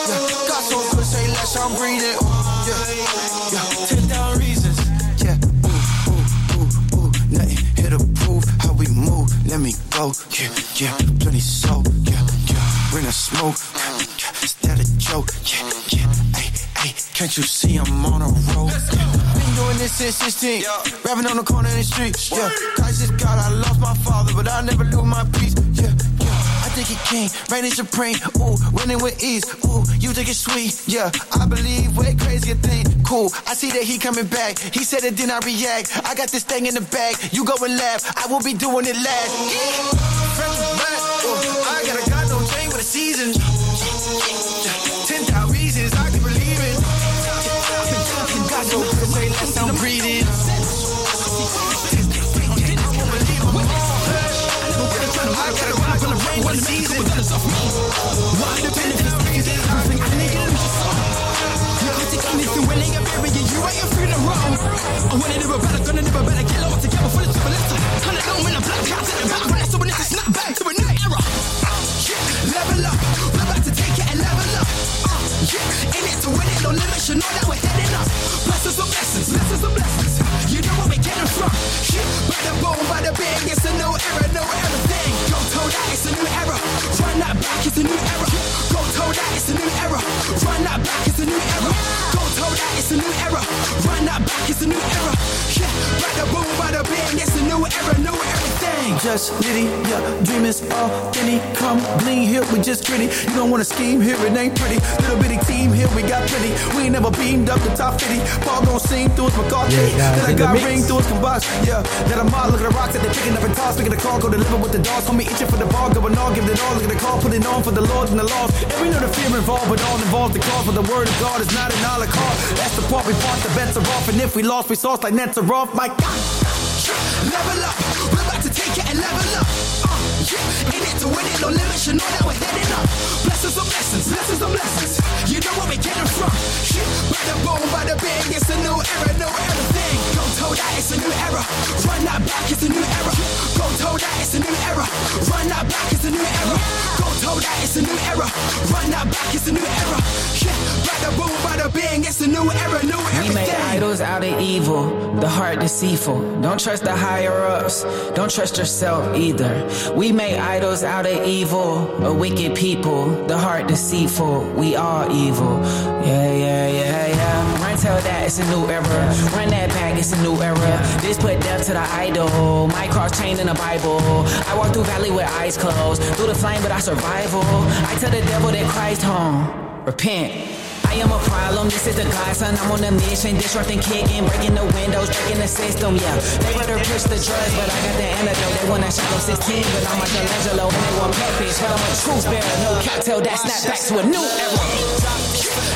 Speaker 16: yeah. God so good, say less, I'm breathing. Uh, yeah. Ten thousand reasons. Ooh, ooh, ooh, ooh. Nothing here to prove how we move. Let me go. Yeah, yeah. Plenty soul. Yeah, yeah. Bring a smoke. Yeah, is that a joke? Yeah, yeah. Hey, hey. Can't you see I'm on a roll? Yeah. Been doing this since 16. Yeah. Rapping on the corner in the street. Yeah. Christ is God. I lost my father, but I never lose my peace. Yeah, yeah. I think he king, reigning supreme. Ooh, winning with ease. Ooh, you think it's sweet. Yeah, I believe way crazier thing. Cool, I see that he coming back. He said it, then I react. I got this thing in the bag. You go and laugh. I will be doing it last. Yeah. Fresh back. Ooh, I got a God, don't change with the seasons.
Speaker 18: Better, gonna better. Get low together for the triple letter. Hundred don't win a black out to the back. When I saw when it's snap back to a new era. Yeah, level up. We're about to take it and level up. Uh, yeah, in it to win it, no limits. You know that we're heading up. Blessings and blessings, blessings and blessings. You know where we're getting from. Yeah, by the boom, by the bang, it's a new era, new everything. Go toe that, it's a new era. Run that back, it's a new era.
Speaker 16: Just litty, yeah, dream is all any come bling here, we just gritty. You don't wanna scheme here, it ain't pretty. Little bitty team here, we got plenty. We ain't never beamed up the top 50. Paul gon' sing through his McCarthy.
Speaker 5: Yeah,
Speaker 16: then I
Speaker 5: in the
Speaker 16: got ring through his combust. Yeah, that I'm all look at the rocks that they picking up and toss. Picking the car, go deliver with the dogs. Homie itching for the ball, going on, give it all. Look at the call, put it on for the Lord and the laws. And we know the fear involved, but all involved the cause. For the word of God is not an a la carte. That's the part we fought, the bets are off. And if we lost, we sauce like nets are off. My God.
Speaker 18: Level up, In it to win it, no limits, you know that we're heading up. Blessings blessings, blessings blessings. You know where we're getting from. Yeah, by the boom, by the bang, it's a new era, new everything. Go toe that, it's a new era. Run that back, it's a new era. Go toe that, it's a new era. Run that back, it's a new era. Go toe that, it's a new era. Run that back, it's a new era. Yeah, by the by it's a new era, new
Speaker 19: We made
Speaker 18: everything.
Speaker 19: idols out of evil, the heart deceitful. Don't trust the higher ups, don't trust yourself either. We made idols out of evil, a wicked people, the heart deceitful. We all evil. Yeah, yeah, yeah, yeah. Run tell that it's a new era. Run that back, it's a new era. This put death to the idol. My cross chained in the Bible. I walk through valley with eyes closed. Through the flame, but I survival. I tell the devil that Christ home. Repent. I am a problem, this is the godson. I'm on a mission, disrupting, kicking, breaking the windows, breaking the system. Yeah, they better push the drugs, but I got the antidote. They wanna shot 16, but I'm Michelangelo, and they want peppies. But I'm a truth bearer, no cocktail that snap back to a new era.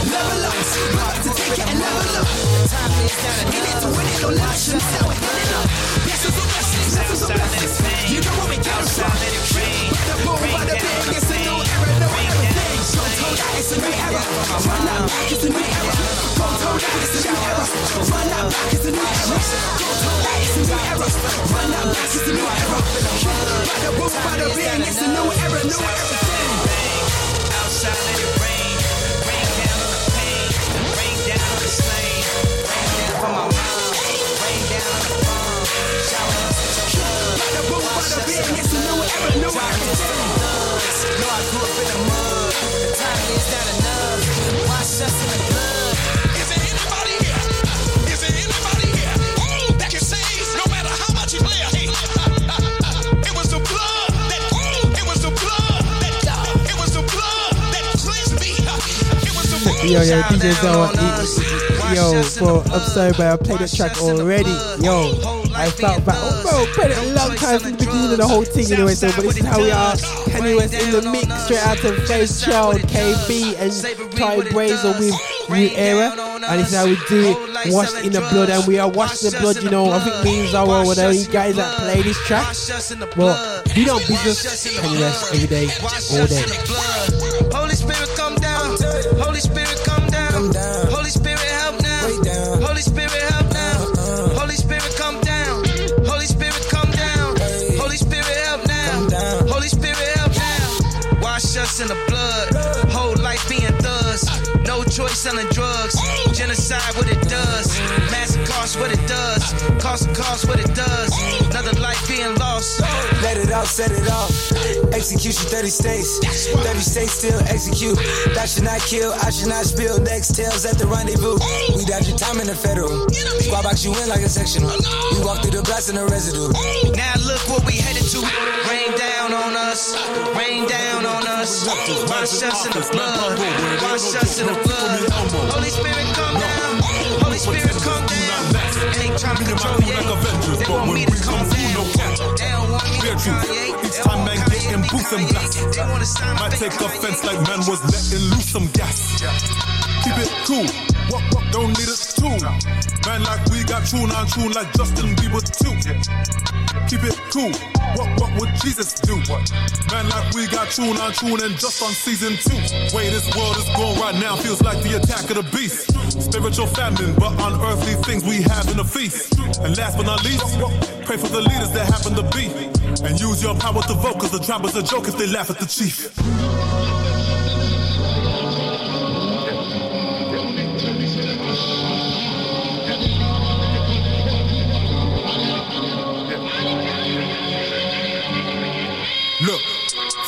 Speaker 18: Level up, about to take it and level up. In it to win it, no you know that we're heading up. Blessings and blessings, blessings and blessings. You know where we're getting from. By the boom, by the it's a new era. Run back, it's a new era. Go toe that, it's a new era. Run back, it's a new era. Go toe that, it's a new era. Run back, it's a new era. By the boom, by the bang, it's a new era, new everything.
Speaker 5: Yo, yo, DJ Zawa. Yo, bro, I'm sorry, but I played that track already. Yo, I felt bad. Oh, bro, played it a long time from the beginning of the whole thing anyway. So, but this is how we are. Kanye West in the mix, straight out of Faith Child, KB, and Ty Brasel with New Era. And this is how we do it, washed in the blood. And we are washed in the blood, you know. I think me and Zawa were the only guys that play this track. But we don't business Kanye West every day, all day.
Speaker 20: What it does. Mass cost, what it does. Cost cost, what it does. Another life being lost.
Speaker 21: Let it out, set it off. Execution 30 states. 30 states still execute. That should not kill, I should not spill. Next tails at the rendezvous. We dodge your time in the federal. Squad box you in like a sectional. We walk through the blast in the residue.
Speaker 20: Now look what we headed to. Rain down on us. Rain down on us. Wash us in the blood. Wash us in the blood. Trying to control you. They want me to come down. They don't want me to
Speaker 22: Each time man get in booth and blast. Might take offense like man was letting loose some gas. Keep it cool,
Speaker 20: What, what, don't need a tool. Man, like we got tune on tune like Justin Bieber too. Keep it cool. What, what would Jesus do? Man, like we got tune on tune and just on season two. Way this world is going right now feels like the attack of the beast. Spiritual famine, but unearthly things we have in the feast. And last but not least, pray for the leaders that happen to be. And use your power to vote, cause the drama's a joke if they laugh at the chief.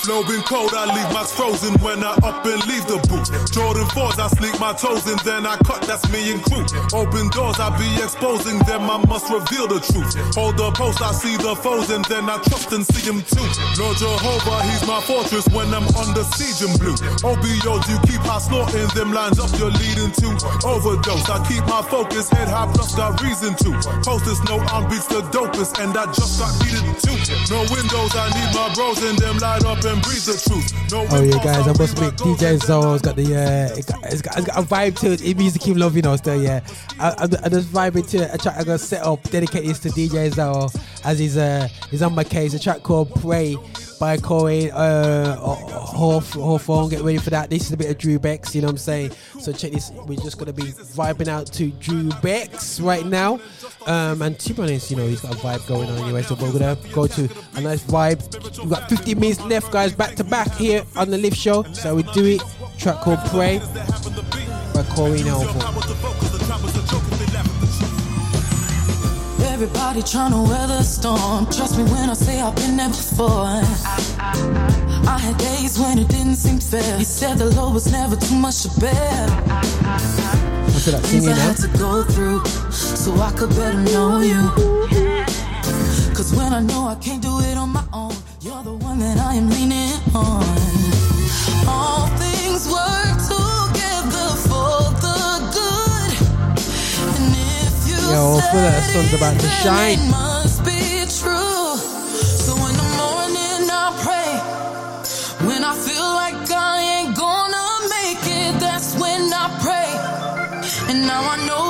Speaker 20: Flow been cold, I leave my frozen when I up and leave the booth. Jordan 4s, I sleep my toes in, then I cut, that's me and crew. Open doors, I be exposing them, I must reveal the truth. Hold the post, I see the foes, and then I trust and see him too. Lord Jehovah, he's my fortress when I'm under siege and blue. OBOs, you keep high snorting, them lines up, you're leading to overdose. I keep my focus, head high, plus got reason to. post Posters, no arm beats the dopest, and I just got heated too. No windows, I need my bros in them light up and breathe the truth. No
Speaker 5: Oh yeah, guys, I must admit, DJ Zo's got the uh, it got, it's got, it's got a vibe to it. It means to keep loving us, still, yeah. I, I, I just vibing to it. A track I'm gonna set up, dedicate this to DJ Zo as he's uh he's on my case. A track called Pray by Koryn uh Hawth- Hawthorne. Get ready for that. This is a bit of Dru Bex, you know what I'm saying? So check this. We're just gonna be vibing out to Dru Bex right now. Um, and honest, you know, he's got a vibe going on anyway. So we're gonna go to a nice vibe. We've got 15 minutes left, guys, back to back here on the Lift Show. So we do it. Track called Pray by Koryn Hawthorne.
Speaker 2: Everybody trying to weather the storm. Trust me when I say I've been there before. I had days when it didn't seem fair. You said the load was never too much to bear.
Speaker 5: I feel like
Speaker 2: Things
Speaker 5: singing
Speaker 2: I
Speaker 5: now.
Speaker 2: to go through so I could better know you. Cause when I know I can't do it on my own, you're the one that I am leaning on. All things work together for the good. And if you
Speaker 5: Yo, I feel like sun's about to shine.
Speaker 2: it must be true. So in the morning I pray. When I feel now I know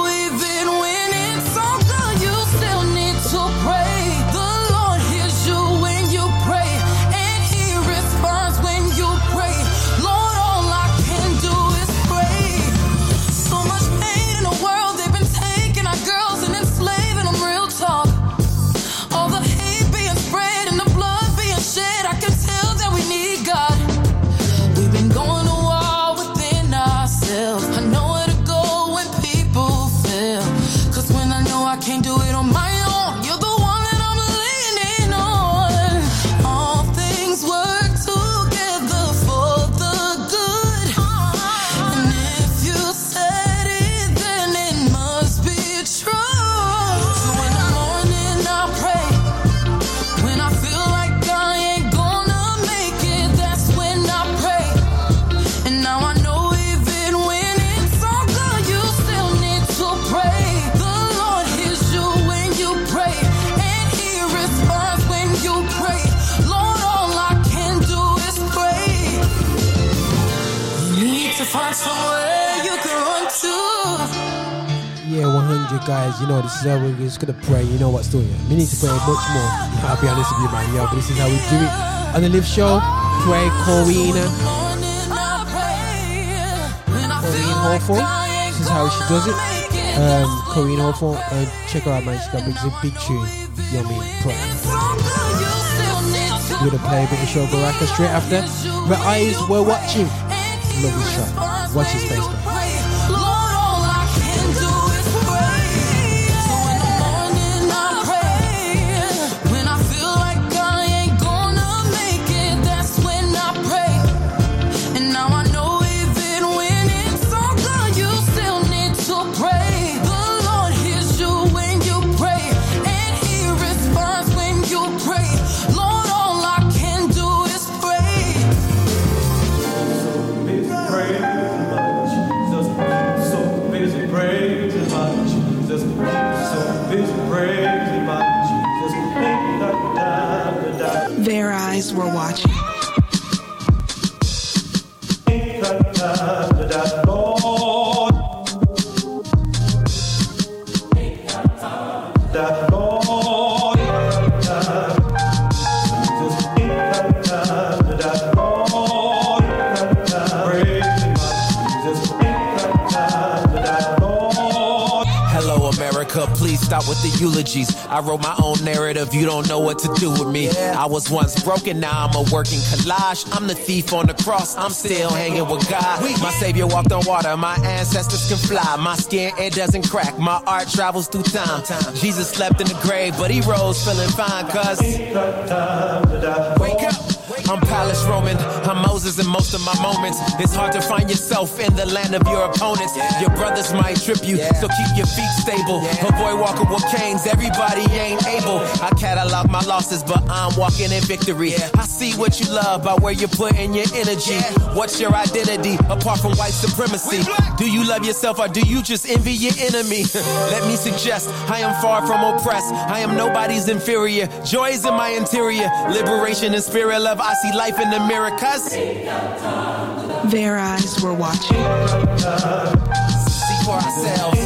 Speaker 2: You know,
Speaker 5: this is how we're just gonna pray. You know what's doing. We need to pray much more. I'll be honest with you, man. Yeah, but this is how we do it on the live show. Pray, Corina. Koryn Hawthorne. This is how she does it. Um, Koryn Hawthorne. And check her out, man. She got big, big tune. You know? Pray. We're gonna play a bit of Sho Baraka straight after. My eyes were watching. Love this track. Watch his face.
Speaker 23: Stop with the eulogies. I wrote my own narrative, you don't know what to do with me. I was once broken, now I'm a working collage. I'm the thief on the cross, I'm still hanging with God. My savior walked on water, my ancestors can fly. My skin, it doesn't crack, my art travels through time. Jesus slept in the grave, but he rose feeling fine, cause. Wake up. I'm Palace Roman, I'm Moses in most of my moments. It's hard to find yourself in the land of your opponents. Your brothers might trip you, so keep your feet stable. Avoid walking with canes, everybody ain't able. I catalog my losses, but I'm walking in victory. I see what you love by where you're putting your energy. What's your identity apart from white supremacy? Do you love yourself or do you just envy your enemy? Let me suggest I am far from oppressed. I am nobody's inferior. Joy is in my interior. Liberation and spirit love. I see life in the mirror.
Speaker 24: Their eyes were watching.
Speaker 23: See for ourselves.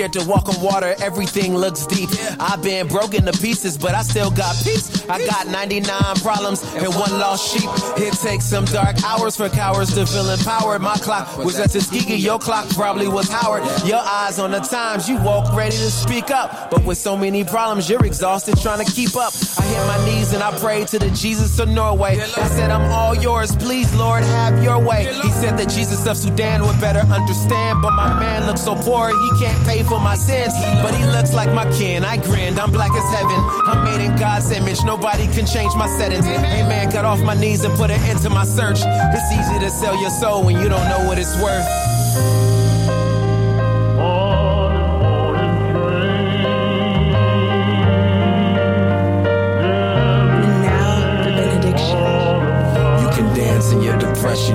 Speaker 23: Scared to walk on water, everything looks deep. I've been broken to pieces, but I still got peace. I got 99 problems and one lost sheep. It takes some dark hours for cowards to feel empowered. My clock was at Tuskegee, your clock probably was Howard. Your eyes on the times, you walk ready to speak up. But with so many problems, you're exhausted trying to keep up. I hit my knees and I prayed to the Jesus of Norway. I said, I'm all yours, please, Lord, have your way. He said that Jesus of Sudan would better understand, but my man looks so poor, he can't pay for my sins. But he looks like my kin. I grinned, I'm black as heaven. I'm made in God's image, nobody can change my settings. Amen. Got off my knees and put an end to my search. It's easy to sell your soul when you don't know what it's worth.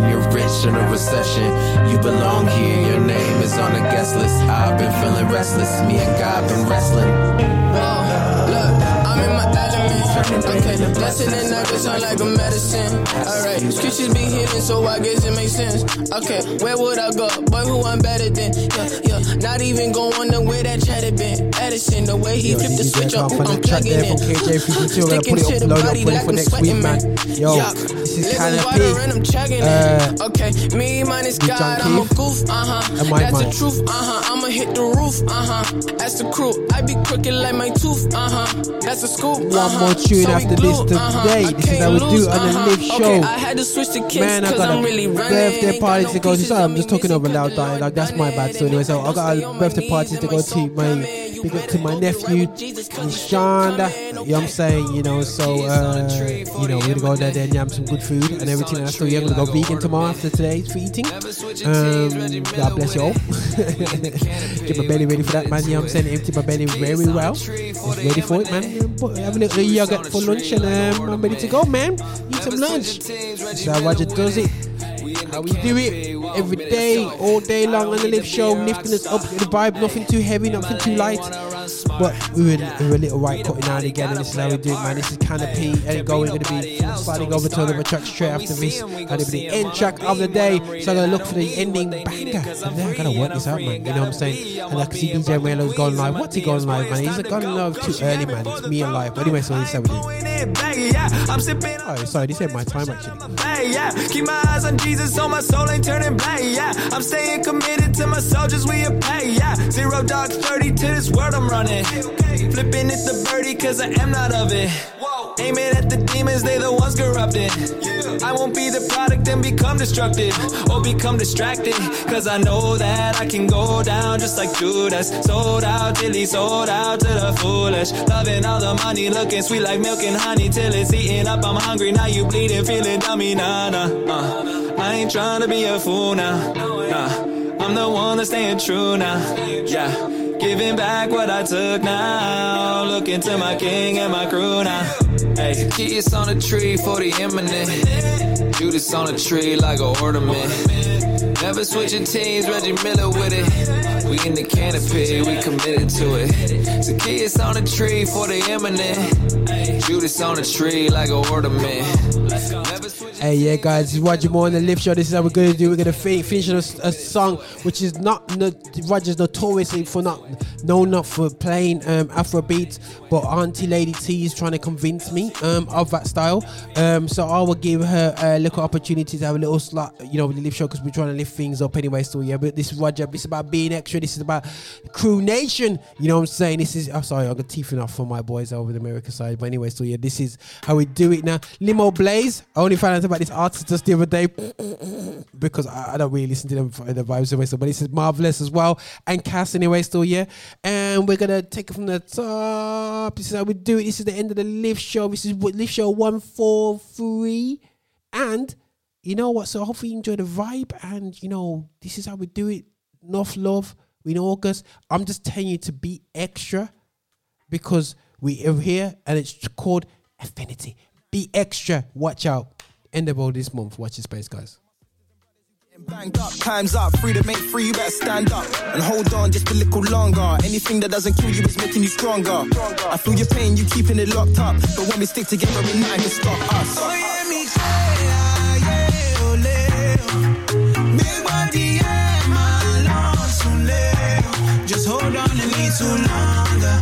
Speaker 23: You're rich in a recession. You belong here, your name is on the guest list. I've been feeling restless, me and God been wrestling.
Speaker 13: Look, I'm in my Okay, blessing and nervous sound like a medicine. Alright, scriptures be hidden, so I guess it makes sense. Okay, where would I go? Boy, who I'm better than? Yeah, yeah. Not even going the way that chat had been. Edison, the way he
Speaker 5: Yo,
Speaker 13: flipped the switch up, I'm
Speaker 5: the
Speaker 13: plugging in.
Speaker 5: from KJ52. I'm gonna put it up, load up, put it for next week, man. Yo, this is kind of
Speaker 13: I'm chugging
Speaker 5: Uh,
Speaker 13: it. Okay, me minus God, I'm a goof, uh huh. That's the truth, uh huh. I'ma hit the roof, uh huh. That's the crew. I be crooked like my tooth, uh huh. That's the scoop.
Speaker 5: One
Speaker 13: uh-huh.
Speaker 5: more tune after this today.
Speaker 13: uh-huh.
Speaker 5: This is how we do on the
Speaker 13: uh-huh.
Speaker 5: live
Speaker 13: Okay,
Speaker 5: show.
Speaker 13: I had to switch the kicks
Speaker 5: Man, I got
Speaker 13: I'm
Speaker 5: a birthday party to go to. Sorry, I'm just talking over loud. Like that's my bad. So anyway, so I got a birthday party to go to. My big up to my nephew, Shonda. You know what I'm saying? You know, so uh, you know, we're gonna go there, then yam some good food and everything. And so yeah, I'm gonna go vegan tomorrow after today's for eating. Um, God bless you all. Get my belly ready for that, man. You know what I'm saying? Empty my belly very well. It's ready for it, man. Put- Little yogurt for lunch and um, I'm ready to go, man. Eat some lunch. So Roger does it. How we do it every day, all day long on the live show, lifting us up the vibe, nothing too heavy, nothing too light. But we're, in, we're a little right cutting out again, and this is how we do it, man. This is Canopy, and going going to be sliding over to another track straight after this. And it'll be the end track of the day, so I'm gonna look for the ending banger. And then I gotta work this out, man. You know what I'm saying? And I can see DJ Melo's going live. What's he going live, man? He's a going live too early, man. It's me alive. But anyway, so this is how do. it.
Speaker 25: I'm
Speaker 5: Oh, sorry, this ain't my time actually.
Speaker 25: Hey, yeah. Keep my eyes on Jesus so my soul ain't turning black, yeah. I'm staying committed to my soldiers, we a pay, yeah. Zero dark 30 to this world I'm running. Flipping it the birdie cause I am not of it. Aiming at the demons, they the ones corrupted. I won't be the product and become destructive or become distracted. Cause I know that I can go down just like Judas. Sold out till he sold out to the foolish. Loving all the money, looking sweet like milk and honey till it's eating up. I'm hungry, now you bleeding, feeling dummy, nah, nah. Uh. I ain't trying to be a fool now. Nah. I'm the one that's staying true now. Yeah. Giving back what I took now. Looking to my king and my crew now. Hey.
Speaker 26: Kids on the tree for the imminent. Judas on the tree like a ornament. Never switching teams, Reggie Miller with it. We in the canopy, we committed to it. Kids on the tree for the imminent. Judas on the tree like a ornament. Never switch
Speaker 5: Hey, yeah, guys, this is Roger Moore on the Lift Show. This is how we're going to do. We're going to fi- finish a, a song which is not no, Roger's notoriously for not known not for playing um, Afro beats, but Auntie Lady T is trying to convince me um, of that style. Um, so I will give her a little opportunity to have a little slot, you know, with the Lift Show because we're trying to lift things up anyway. So yeah, but this is Roger. This is about being extra. This is about Crew Nation. You know what I'm saying? This is. I'm sorry, I got teeth enough for my boys over the America side. But anyway, so yeah, this is how we do it now. Limoblaze. I only found out about this artist just the other day because I, I don't really listen to them for the vibes anyway. So, but this is Melvillous as well. And Cass anyway, still yeah. And we're gonna take it from the top. This is how we do it. This is the end of the lift show. This is what lift show one four three. And you know what? So hopefully you enjoy the vibe. And you know this is how we do it. Enough love. We in August. I'm just telling you to be extra because we are here and it's called affinity. Be extra. Watch out. End of all this month. Watch your space, guys.
Speaker 16: Banged up, time's up, freedom ain't free, you better stand up and hold on just a little longer. Anything that doesn't kill you is making you stronger. I feel your pain, you keeping it locked up. But when we stick together, ain't nothing can stop us.
Speaker 6: Oye, yeah, ole. Big body, yeah, my lord, soon. Just hold on a little longer.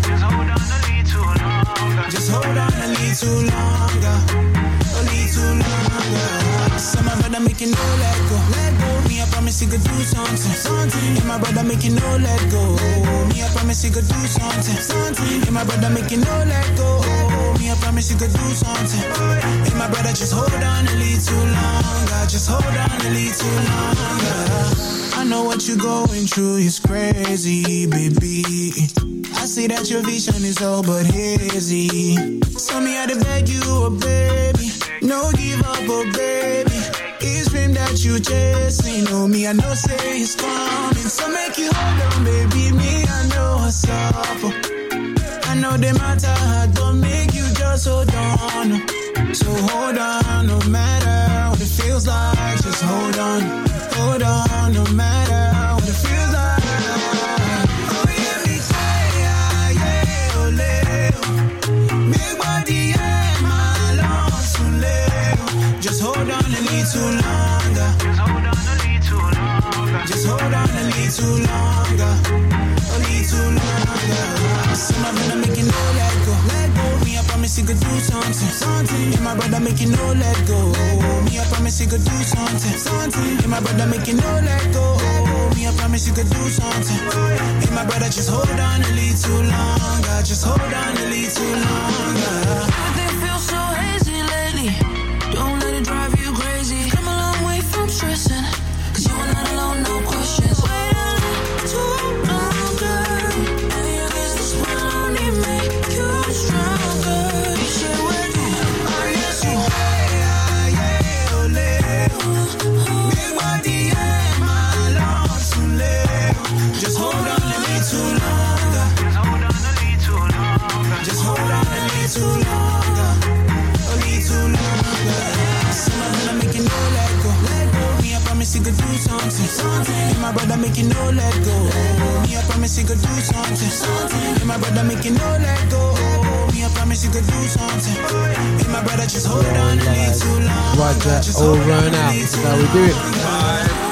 Speaker 6: Just hold on a little longer. Little. Some my brother make you no let go. Let go. Me, I promise you could do something. Something. And my brother make you no let go. Me, I promise you could do something. Something. And my brother make you no let go. Me, I promise you could do something. And my brother just hold on a little longer. Just hold on a little longer. I know what you're going through is crazy, baby. I see that your vision is all but hazy. So me I to beg you, oh baby, no give up, oh baby. It's dream that you chasing, oh me I know say it's coming. So make you hold on, baby, me I know up. oh. I know the matter hard, don't make you just hold on. So hold on, no matter what it feels like, just hold on, hold on, no matter what it feels like. Oh yeah, me say, yeah, yeah, oh, ole. Big body, yeah, my long soon leo. Just hold on a little longer. Just hold on a little longer. Make you let go. Let go. Me, I promise you could do something. Something. My brother make you no let go. Me, I promise you do something. Something. My brother just hold on a little longer. Just hold on a little longer. My brother make you no let go. Me, I promise you could do something. And my brother make you no let go. Me, I promise you could do something. And my brother just hold on a little longer.
Speaker 5: Roger,
Speaker 6: Just hold on
Speaker 5: and
Speaker 6: a
Speaker 5: out. This is how we do it.